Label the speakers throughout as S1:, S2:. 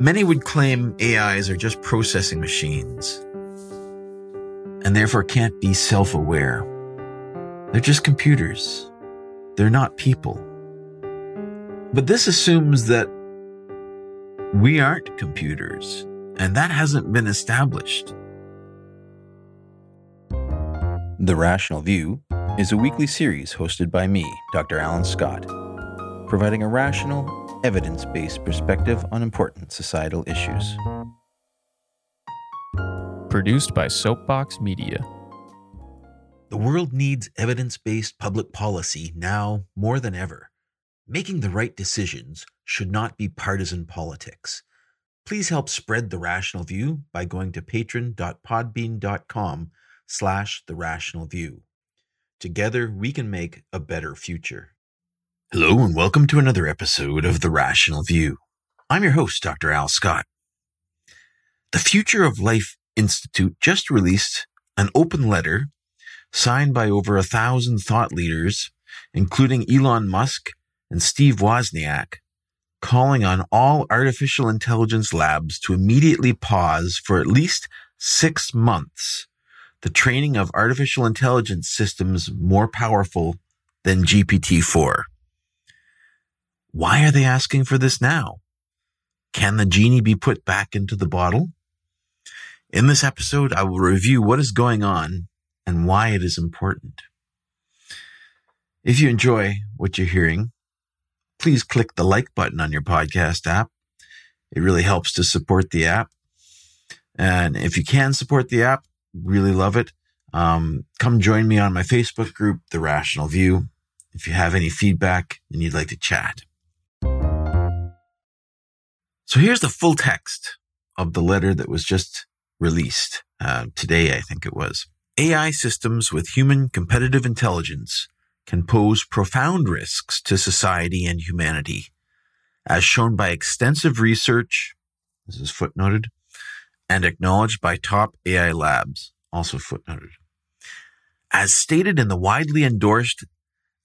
S1: Many would claim AIs are just processing machines and therefore can't be self aware. They're just computers, they're not people. But this assumes that we aren't computers, and that hasn't been established.
S2: The Rational View is a weekly series hosted by me, Dr. Alan Scott, providing a rational, evidence based perspective on important societal issues.
S3: Produced by Soapbox Media.
S1: The world needs evidence based public policy now more than ever. Making the right decisions should not be partisan politics. Please help spread the rational view by going to patron.podbean.com slash the rational view. Together we can make a better future. Hello and welcome to another episode of The Rational View. I'm your host, Dr. Al Scott. The Future of Life Institute just released an open letter signed by over a thousand thought leaders, including Elon Musk and Steve Wozniak, calling on all artificial intelligence labs to immediately pause for at least six months the training of artificial intelligence systems more powerful than GPT 4. Why are they asking for this now? Can the genie be put back into the bottle? In this episode, I will review what is going on and why it is important. If you enjoy what you're hearing, please click the like button on your podcast app. It really helps to support the app. And if you can support the app, really love it. Um, come join me on my Facebook group, The Rational View, if you have any feedback and you'd like to chat. So here's the full text of the letter that was just released uh, today, I think it was. AI systems with human competitive intelligence can pose profound risks to society and humanity, as shown by extensive research, this is footnoted, and acknowledged by top AI labs, also footnoted. As stated in the widely endorsed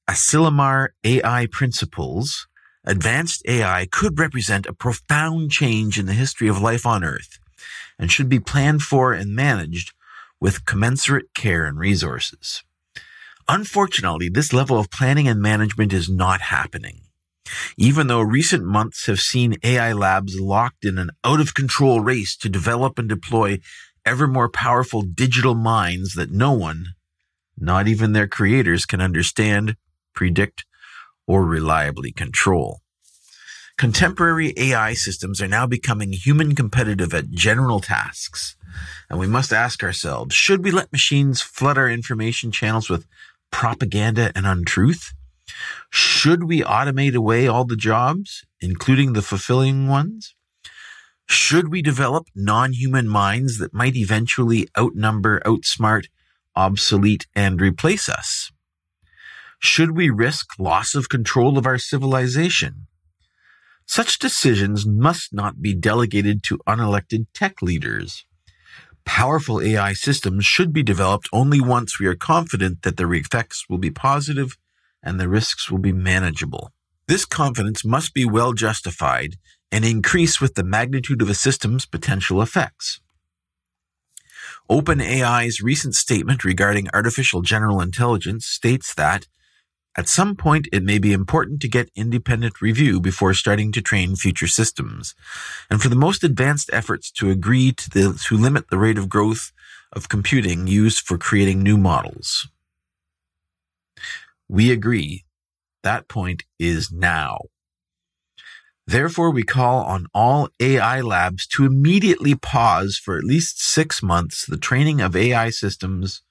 S1: Asilomar AI principles, advanced AI could represent a profound change in the history of life on Earth and should be planned for and managed with commensurate care and resources. Unfortunately, this level of planning and management is not happening. Even though recent months have seen AI labs locked in an out of control race to develop and deploy ever more powerful digital minds that no one, not even their creators, can understand, predict, or reliably control. Contemporary AI systems are now becoming human competitive at general tasks. And we must ask ourselves, should we let machines flood our information channels with propaganda and untruth? Should we automate away all the jobs, including the fulfilling ones? Should we develop non human minds that might eventually outnumber, outsmart, obsolete, and replace us? Should we risk loss of control of our civilization? Such decisions must not be delegated to unelected tech leaders. Powerful AI systems should be developed only once we are confident that their effects will be positive and the risks will be manageable. This confidence must be well justified and increase with the magnitude of a system's potential effects. OpenAI's recent statement regarding artificial general intelligence states that at some point, it may be important to get independent review before starting to train future systems. And for the most advanced efforts to agree to, the, to limit the rate of growth of computing used for creating new models. We agree that point is now. Therefore, we call on all AI labs to immediately pause for at least six months the training of AI systems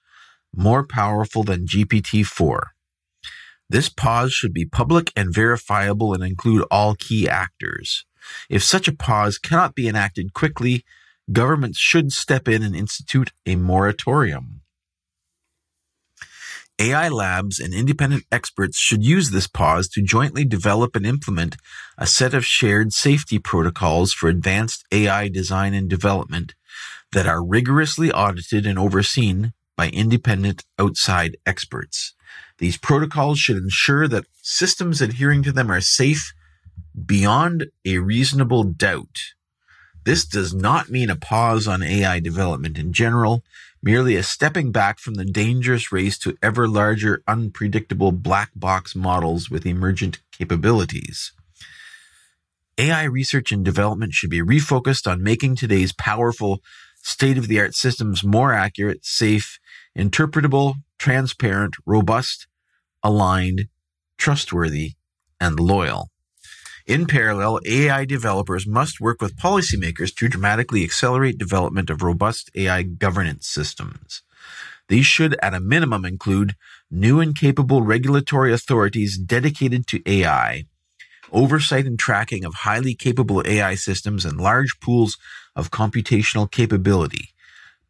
S1: more powerful than GPT 4. This pause should be public and verifiable and include all key actors. If such a pause cannot be enacted quickly, governments should step in and institute a moratorium. AI labs and independent experts should use this pause to jointly develop and implement a set of shared safety protocols for advanced AI design and development that are rigorously audited and overseen by independent outside experts. These protocols should ensure that systems adhering to them are safe beyond a reasonable doubt This does not mean a pause on AI development in general, merely a stepping back from the dangerous race to ever larger, unpredictable black box models with emergent capabilities. AI research and development should be refocused on making today's powerful, state of the art systems more accurate, safe, interpretable, transparent, robust, aligned, trustworthy, and loyal. In parallel, AI developers must work with policymakers to dramatically accelerate development of robust AI governance systems. These should, at a minimum, include new and capable regulatory authorities dedicated to AI, oversight and tracking of highly capable AI systems and large pools of computational capability,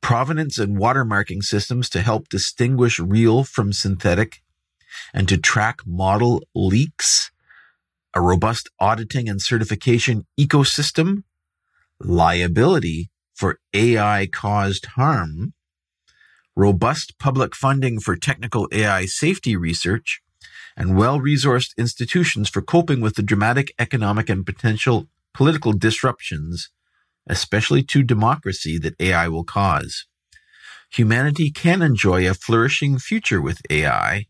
S1: provenance and watermarking systems to help distinguish real from synthetic, and to track model leaks a robust auditing and certification ecosystem, liability for AI caused harm, robust public funding for technical AI safety research, and well resourced institutions for coping with the dramatic economic and potential political disruptions, especially to democracy, that AI will cause. Humanity can enjoy a flourishing future with AI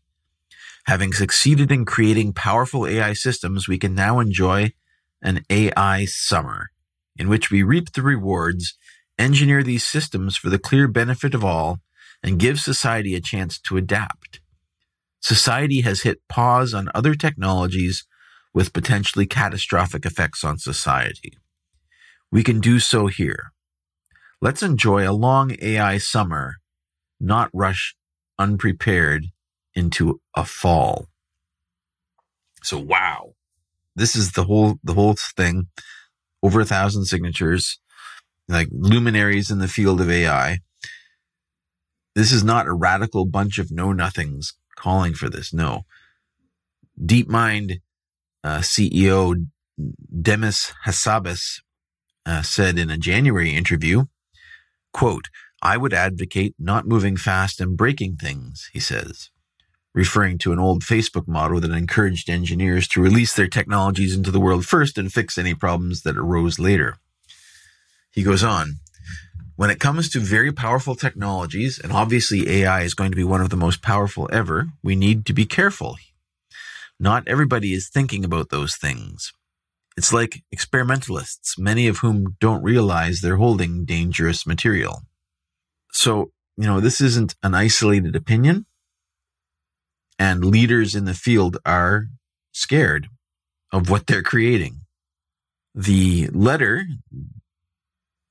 S1: Having succeeded in creating powerful AI systems, we can now enjoy an AI summer in which we reap the rewards, engineer these systems for the clear benefit of all, and give society a chance to adapt. Society has hit pause on other technologies with potentially catastrophic effects on society. We can do so here. Let's enjoy a long AI summer, not rush unprepared into a fall. So wow, this is the whole the whole thing. Over a thousand signatures, like luminaries in the field of AI. This is not a radical bunch of know nothings calling for this. No, DeepMind uh, CEO Demis Hassabis uh, said in a January interview, "quote I would advocate not moving fast and breaking things," he says referring to an old Facebook motto that encouraged engineers to release their technologies into the world first and fix any problems that arose later. He goes on, when it comes to very powerful technologies, and obviously AI is going to be one of the most powerful ever, we need to be careful. Not everybody is thinking about those things. It's like experimentalists, many of whom don't realize they're holding dangerous material. So, you know, this isn't an isolated opinion and leaders in the field are scared of what they're creating. The letter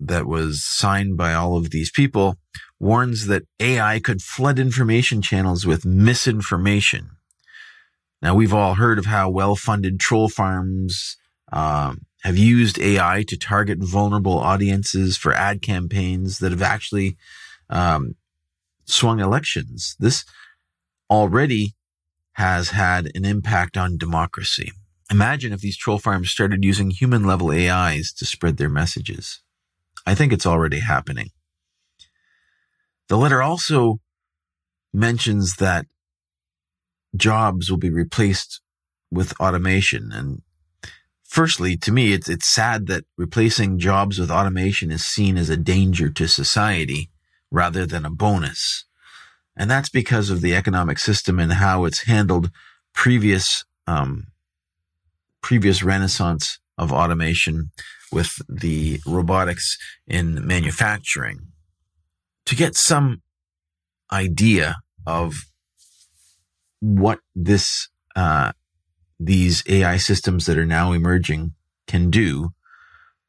S1: that was signed by all of these people warns that AI could flood information channels with misinformation. Now, we've all heard of how well funded troll farms um, have used AI to target vulnerable audiences for ad campaigns that have actually um, swung elections. This already has had an impact on democracy. Imagine if these troll farms started using human level AIs to spread their messages. I think it's already happening. The letter also mentions that jobs will be replaced with automation. And firstly, to me, it's, it's sad that replacing jobs with automation is seen as a danger to society rather than a bonus. And that's because of the economic system and how it's handled previous, um, previous renaissance of automation with the robotics in manufacturing. To get some idea of what this, uh, these AI systems that are now emerging can do,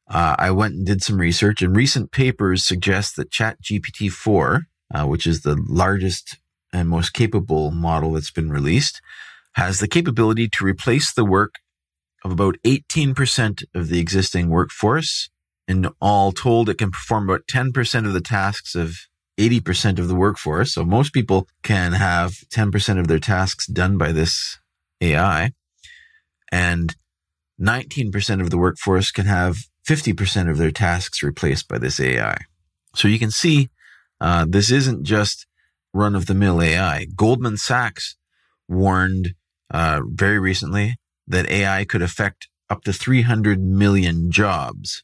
S1: uh, I went and did some research, and recent papers suggest that ChatGPT 4 uh, which is the largest and most capable model that's been released, has the capability to replace the work of about 18% of the existing workforce. And all told, it can perform about 10% of the tasks of 80% of the workforce. So most people can have 10% of their tasks done by this AI. And 19% of the workforce can have 50% of their tasks replaced by this AI. So you can see uh, this isn't just run of the mill AI. Goldman Sachs warned uh, very recently that AI could affect up to 300 million jobs.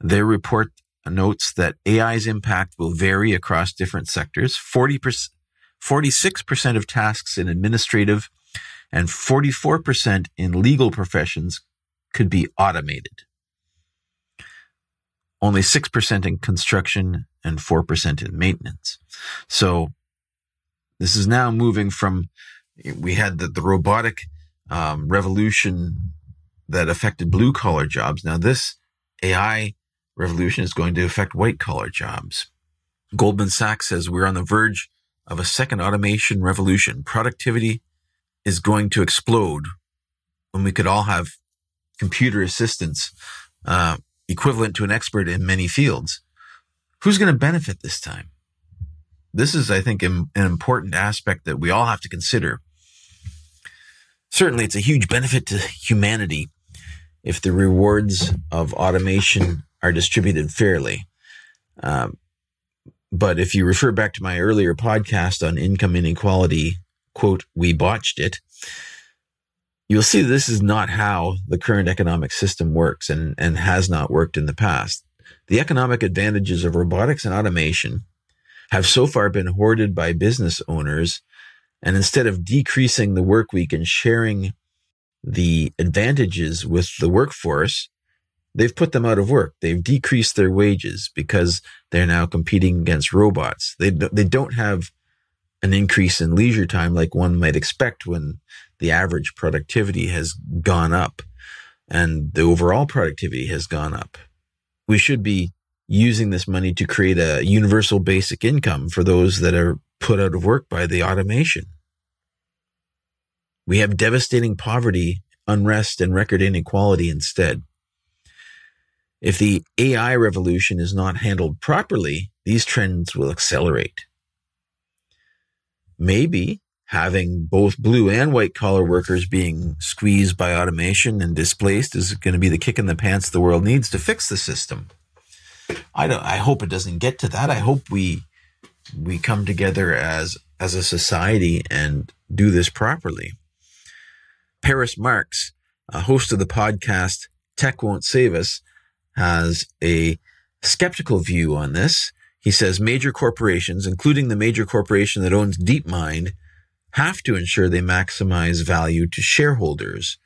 S1: Their report notes that AI's impact will vary across different sectors. 40%, 46% of tasks in administrative and 44% in legal professions could be automated. Only 6% in construction and 4% in maintenance. So this is now moving from, we had the, the robotic um, revolution that affected blue collar jobs. Now this AI revolution is going to affect white collar jobs. Goldman Sachs says we're on the verge of a second automation revolution. Productivity is going to explode when we could all have computer assistance uh, equivalent to an expert in many fields. Who's going to benefit this time? This is, I think, an important aspect that we all have to consider. Certainly, it's a huge benefit to humanity if the rewards of automation are distributed fairly. Um, but if you refer back to my earlier podcast on income inequality, quote, we botched it, you'll see this is not how the current economic system works and, and has not worked in the past. The economic advantages of robotics and automation have so far been hoarded by business owners. And instead of decreasing the work week and sharing the advantages with the workforce, they've put them out of work. They've decreased their wages because they're now competing against robots. They they don't have an increase in leisure time like one might expect when the average productivity has gone up and the overall productivity has gone up. We should be using this money to create a universal basic income for those that are put out of work by the automation. We have devastating poverty, unrest, and record inequality instead. If the AI revolution is not handled properly, these trends will accelerate. Maybe having both blue and white collar workers being squeezed by automation and displaced is going to be the kick in the pants the world needs to fix the system. I don't I hope it doesn't get to that. I hope we we come together as as a society and do this properly. Paris Marx, a host of the podcast Tech Won't Save Us, has a skeptical view on this. He says major corporations, including the major corporation that owns DeepMind, have to ensure they maximize value to shareholders,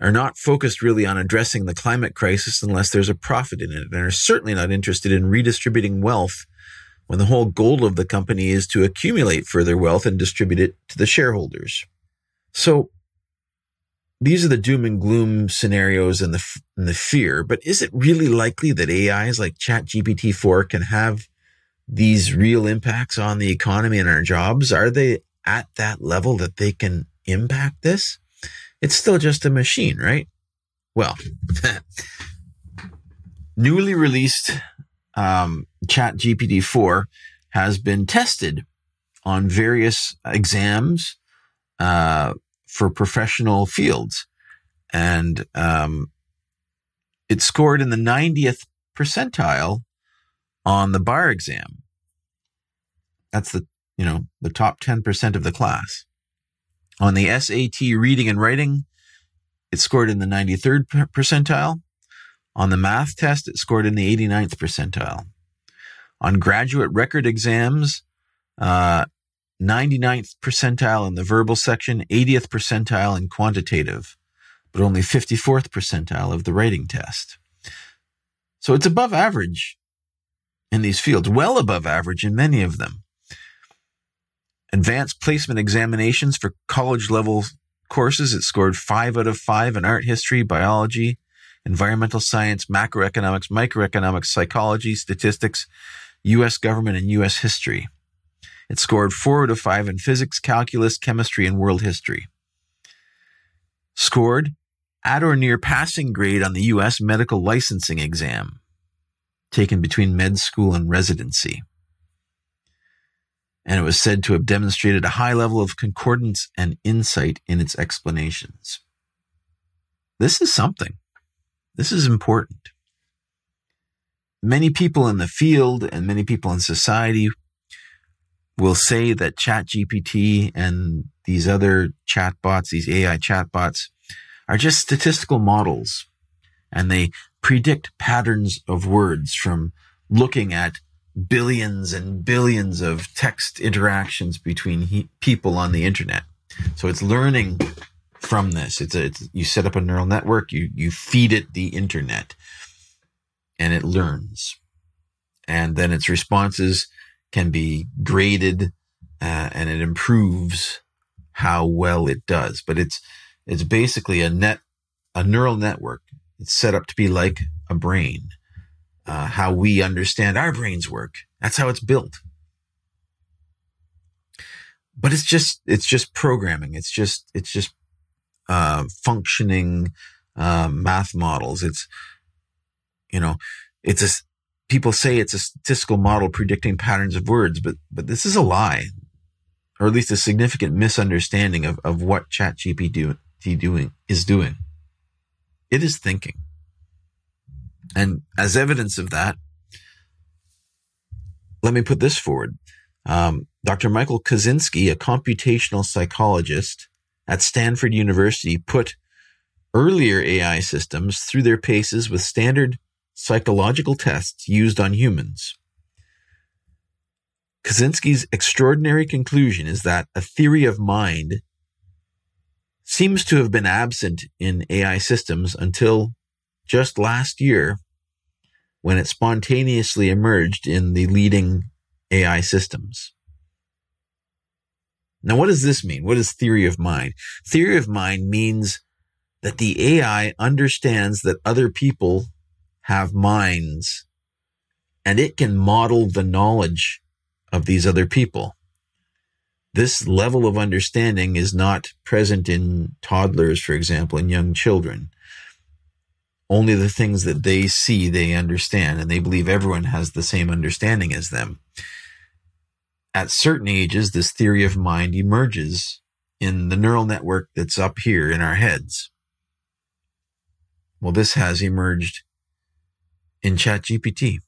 S1: are not focused really on addressing the climate crisis unless there's a profit in it, and are certainly not interested in redistributing wealth when the whole goal of the company is to accumulate further wealth and distribute it to the shareholders. So these are the doom and gloom scenarios and the and the fear. But is it really likely that AIs like ChatGPT four can have these real impacts on the economy and our jobs? Are they at that level that they can impact this? It's still just a machine, right? Well, newly released um, ChatGPT four has been tested on various exams. Uh, for professional fields. And um, it scored in the 90th percentile on the bar exam. That's the, you know, the top 10% of the class. On the SAT reading and writing, it scored in the 93rd percentile. On the math test, it scored in the 89th percentile. On graduate record exams, uh, 99th percentile in the verbal section, 80th percentile in quantitative, but only 54th percentile of the writing test. So it's above average in these fields, well above average in many of them. Advanced placement examinations for college level courses, it scored five out of five in art history, biology, environmental science, macroeconomics, microeconomics, psychology, statistics, U.S. government, and U.S. history. It scored 4 out of 5 in physics, calculus, chemistry, and world history. Scored at or near passing grade on the U.S. medical licensing exam taken between med school and residency. And it was said to have demonstrated a high level of concordance and insight in its explanations. This is something. This is important. Many people in the field and many people in society will say that ChatGPT and these other chatbots, these AI chatbots, are just statistical models, and they predict patterns of words from looking at billions and billions of text interactions between he- people on the internet. So it's learning from this. It's, a, it's you set up a neural network, you you feed it the internet, and it learns, and then its responses can be graded, uh, and it improves how well it does. But it's it's basically a net a neural network. It's set up to be like a brain. Uh, how we understand our brains work. That's how it's built. But it's just it's just programming. It's just it's just uh, functioning uh, math models. It's you know it's a people say it's a statistical model predicting patterns of words, but but this is a lie, or at least a significant misunderstanding of of what ChatGPT doing is doing. It is thinking. And as evidence of that, let me put this forward. Um, Dr. Michael Kosinski, a computational psychologist at Stanford University, put earlier AI systems through their paces with standard psychological tests used on humans. Kosinski's extraordinary conclusion is that a theory of mind seems to have been absent in AI systems until just last year when it spontaneously emerged in the leading AI systems. Now, what does this mean? What is theory of mind? Theory of mind means that the AI understands that other people have minds and it can model the knowledge of these other people. This level of understanding is not present in toddlers, for example, in young children. Only the things that they see, they understand, and they believe everyone has the same understanding as them. At certain ages, this theory of mind emerges in the neural network that's up here in our heads. Well, this has emerged in ChatGPT.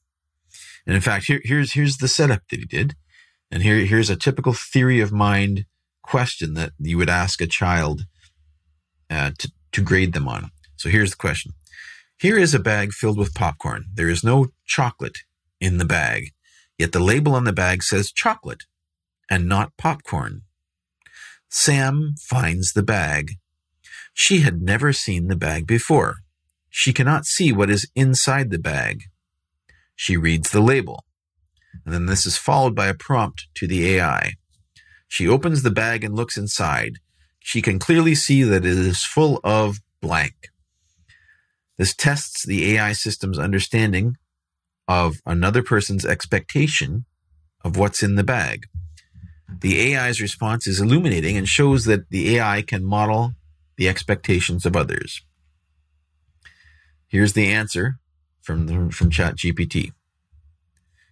S1: And in fact, here, here's, here's the setup that he did. And here, here's a typical theory of mind question that you would ask a child uh, to, to grade them on. So here's the question. Here is a bag filled with popcorn. There is no chocolate in the bag, yet the label on the bag says chocolate and not popcorn. Sam finds the bag. She had never seen the bag before. She cannot see what is inside the bag. She reads the label. And then this is followed by a prompt to the AI. She opens the bag and looks inside. She can clearly see that it is full of blank. This tests the AI system's understanding of another person's expectation of what's in the bag. The AI's response is illuminating and shows that the AI can model the expectations of others. Here's the answer from the, from ChatGPT.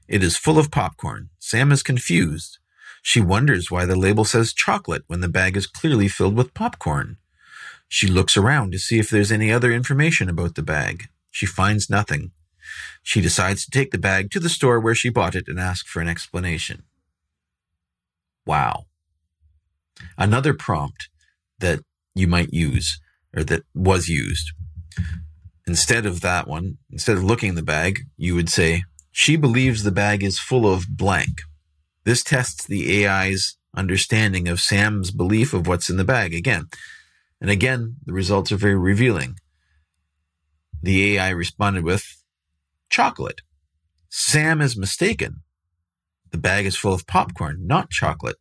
S1: It is full of popcorn. Sam is confused. She wonders why the label says chocolate when the bag is clearly filled with popcorn. She looks around to see if there's any other information about the bag. She finds nothing. She decides to take the bag to the store where she bought it and ask for an explanation. Wow. Another prompt that you might use, or that was used. Instead of that one, instead of looking in the bag, you would say, She believes the bag is full of blank. This tests the AI's understanding of Sam's belief of what's in the bag. Again, and again, the results are very revealing. The AI responded with chocolate. Sam is mistaken. The bag is full of popcorn, not chocolate.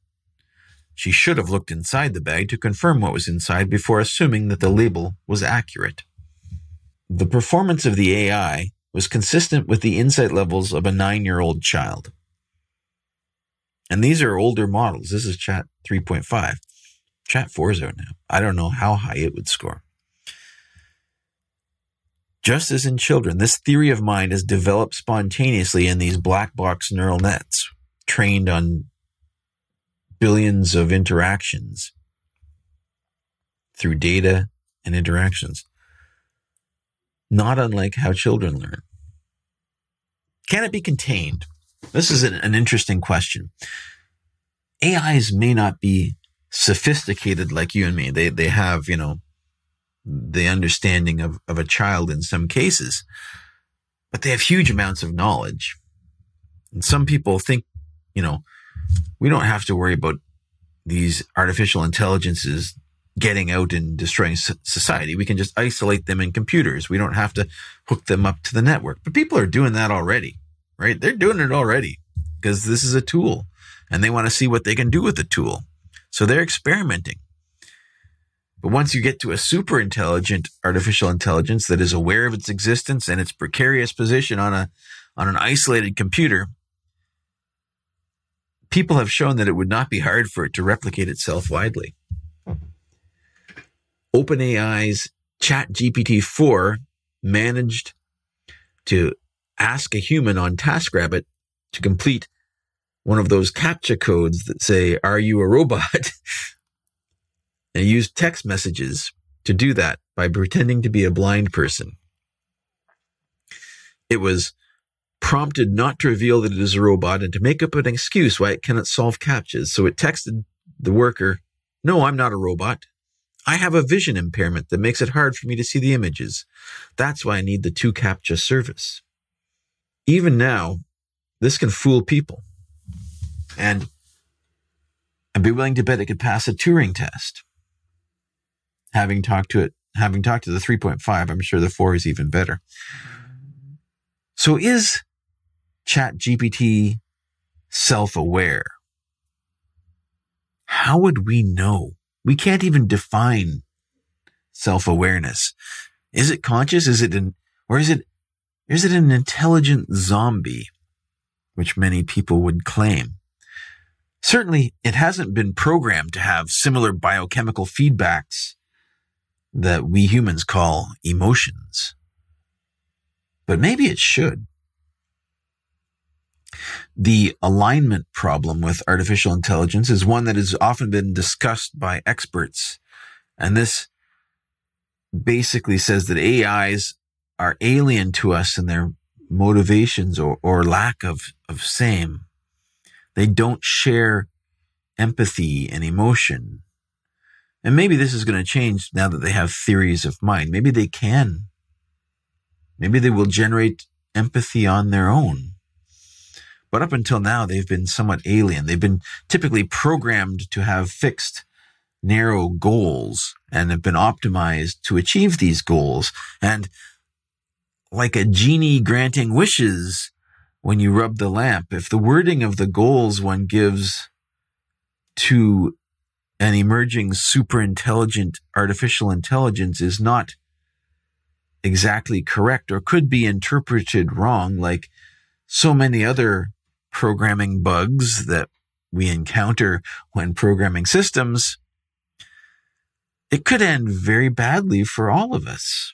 S1: She should have looked inside the bag to confirm what was inside before assuming that the label was accurate. The performance of the AI was consistent with the insight levels of a nine year old child. And these are older models. This is Chat 3.5. Chat 4 is out now. I don't know how high it would score. Just as in children, this theory of mind is developed spontaneously in these black box neural nets trained on billions of interactions through data and interactions. Not unlike how children learn. Can it be contained? This is an, interesting question. AIs may not be sophisticated like you and me. They they have you know the understanding of, of a child in some cases, but they have huge amounts of knowledge. And some people think, you know, we don't have to worry about these artificial intelligences getting out and destroying society. We can just isolate them in computers. We don't have to hook them up to the network. But people are doing that already, right? They're doing it already because this is a tool and they want to see what they can do with the tool. So they're experimenting. But once you get to a super intelligent artificial intelligence that is aware of its existence and its precarious position on a on an isolated computer, people have shown that it would not be hard for it to replicate itself widely. OpenAI's ChatGPT 4 managed to ask a human on TaskRabbit to complete one of those CAPTCHA codes that say, Are you a robot? and used text messages to do that by pretending to be a blind person. It was prompted not to reveal that it is a robot and to make up an excuse why it cannot solve CAPTCHAs. So it texted the worker, No, I'm not a robot. I have a vision impairment that makes it hard for me to see the images. That's why I need the 2captcha service. Even now, this can fool people. And I'd be willing to bet it could pass a Turing test. Having talked to it, having talked to the 3.5, I'm sure the 4 is even better. So is ChatGPT self aware? How would we know? We can't even define self awareness. Is it conscious? Is it an, or is it, is it an intelligent zombie, which many people would claim? Certainly, it hasn't been programmed to have similar biochemical feedbacks that we humans call emotions. But maybe it should. The alignment problem with artificial intelligence is one that has often been discussed by experts. And this basically says that AIs are alien to us in their motivations or, or lack of, of same. They don't share empathy and emotion. And maybe this is going to change now that they have theories of mind. Maybe they can. Maybe they will generate empathy on their own. But up until now, they've been somewhat alien. They've been typically programmed to have fixed, narrow goals and have been optimized to achieve these goals. And like a genie granting wishes when you rub the lamp, if the wording of the goals one gives to an emerging super intelligent artificial intelligence is not exactly correct or could be interpreted wrong, like so many other programming bugs that we encounter when programming systems, it could end very badly for all of us.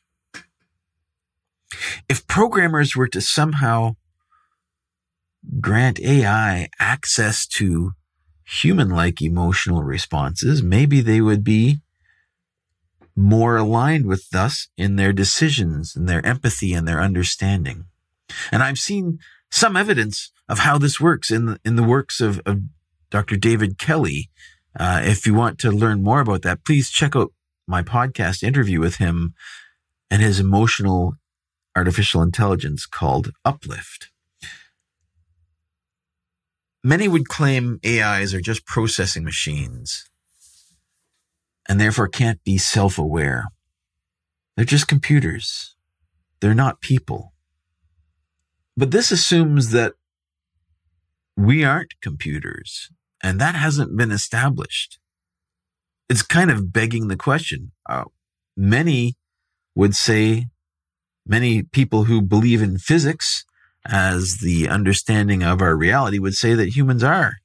S1: If programmers were to somehow grant AI access to human like emotional responses, maybe they would be more aligned with us in their decisions and their empathy and their understanding. And I've seen some evidence of how this works in the, in the works of, of Dr. David Kelley. Uh, if you want to learn more about that, please check out my podcast interview with him and his emotional artificial intelligence called Uplift. Many would claim AIs are just processing machines and therefore can't be self aware. They're just computers. They're not people. But this assumes that we aren't computers, and that hasn't been established. It's kind of begging the question. Uh, many would say, many people who believe in physics as the understanding of our reality would say that humans are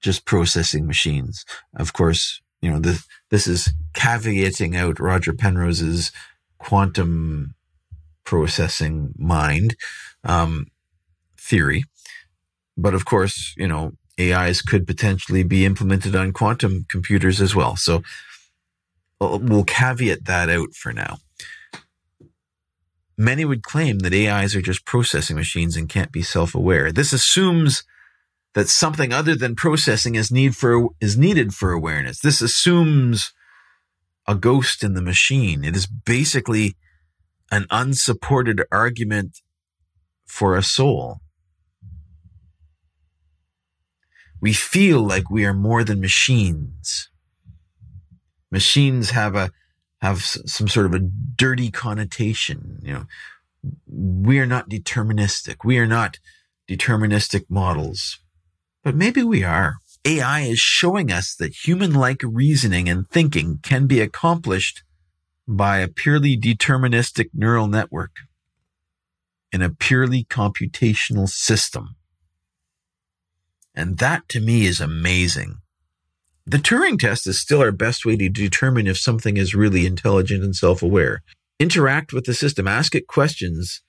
S1: just processing machines. Of course, you know, this, this is caveating out Roger Penrose's quantum processing mind um, theory. But of course, you know, AIs could potentially be implemented on quantum computers as well. So uh, we'll caveat that out for now. Many would claim that AIs are just processing machines and can't be self-aware. This assumes that something other than processing is need for is needed for awareness. This assumes a ghost in the machine. It is basically an unsupported argument for a soul. We feel like we are more than machines. Machines have a have some sort of a dirty connotation. You know, we are not deterministic. We are not deterministic models, but maybe we are. AI is showing us that human like reasoning and thinking can be accomplished by a purely deterministic neural network in a purely computational system. And that to me is amazing. The Turing test is still our best way to determine if something is really intelligent and self aware. Interact with the system, ask it questions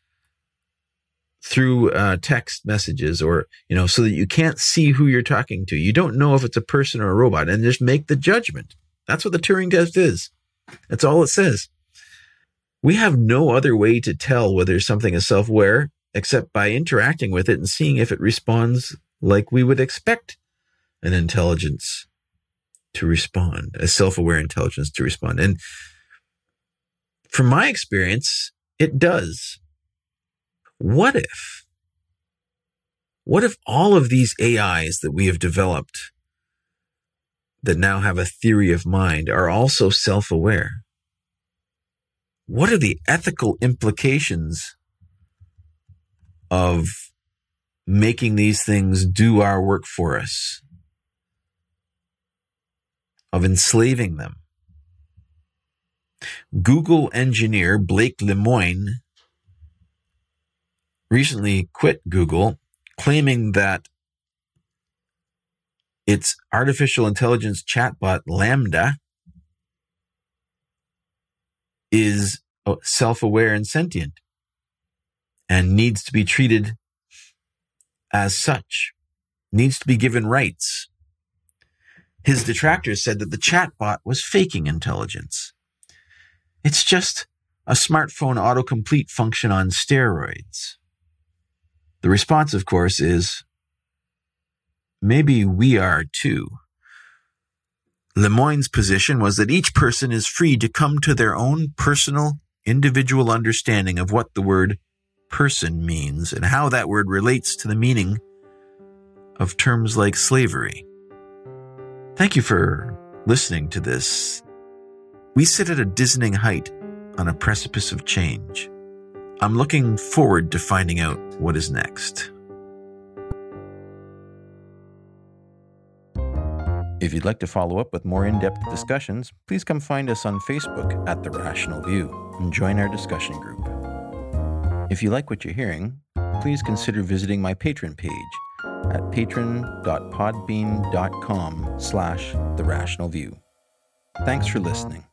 S1: through uh, text messages or, you know, so that you can't see who you're talking to. You don't know if it's a person or a robot and just make the judgment. That's what the Turing test is. That's all it says. We have no other way to tell whether something is self aware except by interacting with it and seeing if it responds like we would expect an intelligence to respond, a self aware intelligence to respond. And from my experience, it does. What if? What if all of these AIs that we have developed that now have a theory of mind are also self aware? What are the ethical implications of making these things do our work for us, of enslaving them? Google engineer Blake Lemoine recently quit Google, claiming that its artificial intelligence chatbot LaMDA is uh, self aware and sentient and needs to be treated as such, needs to be given rights. His detractors said that the chatbot was faking intelligence. It's just a smartphone autocomplete function on steroids. The response, of course, is maybe we are too. Lemoine's position was that each person is free to come to their own personal, individual understanding of what the word person means and how that word relates to the meaning of terms like slavery. Thank you for listening to this. We sit at a dizzying height on a precipice of change. I'm looking forward to finding out what is next.
S2: If you'd like to follow up with more in depth discussions, please come find us on Facebook at The Rational View and join our discussion group. If you like what you're hearing, please consider visiting my Patreon page at patron.podbean.com slash The Rational View. Thanks for listening.